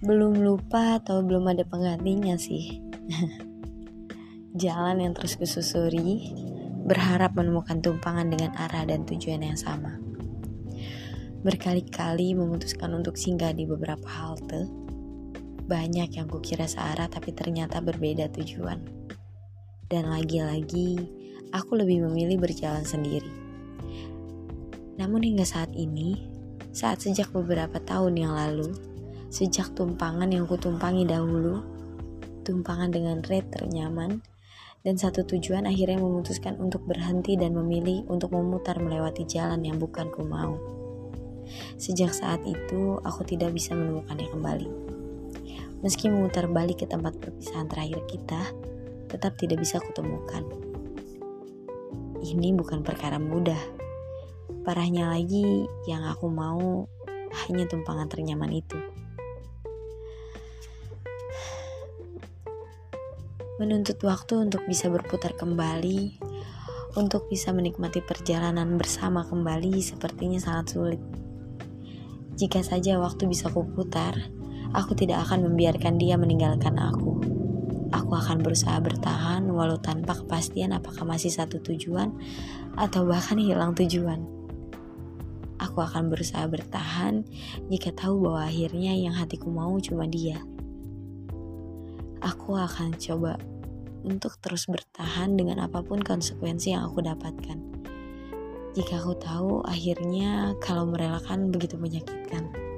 Belum lupa atau belum ada penggantinya sih. Jalan yang terus kususuri, berharap menemukan tumpangan dengan arah dan tujuan yang sama. Berkali-kali memutuskan untuk singgah di beberapa halte. Banyak yang kukira searah tapi ternyata berbeda tujuan. Dan lagi-lagi, aku lebih memilih berjalan sendiri. Namun hingga saat ini, saat sejak beberapa tahun yang lalu, sejak tumpangan yang kutumpangi dahulu, tumpangan dengan rate ternyaman, dan satu tujuan akhirnya memutuskan untuk berhenti dan memilih untuk memutar melewati jalan yang bukan ku mau. Sejak saat itu, aku tidak bisa menemukannya kembali. Meski memutar balik ke tempat perpisahan terakhir kita, tetap tidak bisa kutemukan. Ini bukan perkara mudah. Parahnya lagi, yang aku mau hanya tumpangan ternyaman itu. Menuntut waktu untuk bisa berputar kembali, untuk bisa menikmati perjalanan bersama kembali sepertinya sangat sulit. Jika saja waktu bisa kuputar, aku tidak akan membiarkan dia meninggalkan aku. Aku akan berusaha bertahan walau tanpa kepastian apakah masih satu tujuan atau bahkan hilang tujuan. Aku akan berusaha bertahan jika tahu bahwa akhirnya yang hatiku mau cuma dia aku akan coba untuk terus bertahan dengan apa pun konsekuensi yang aku dapatkan. Jika aku tahu akhirnya kalau merelakan begitu menyakitkan.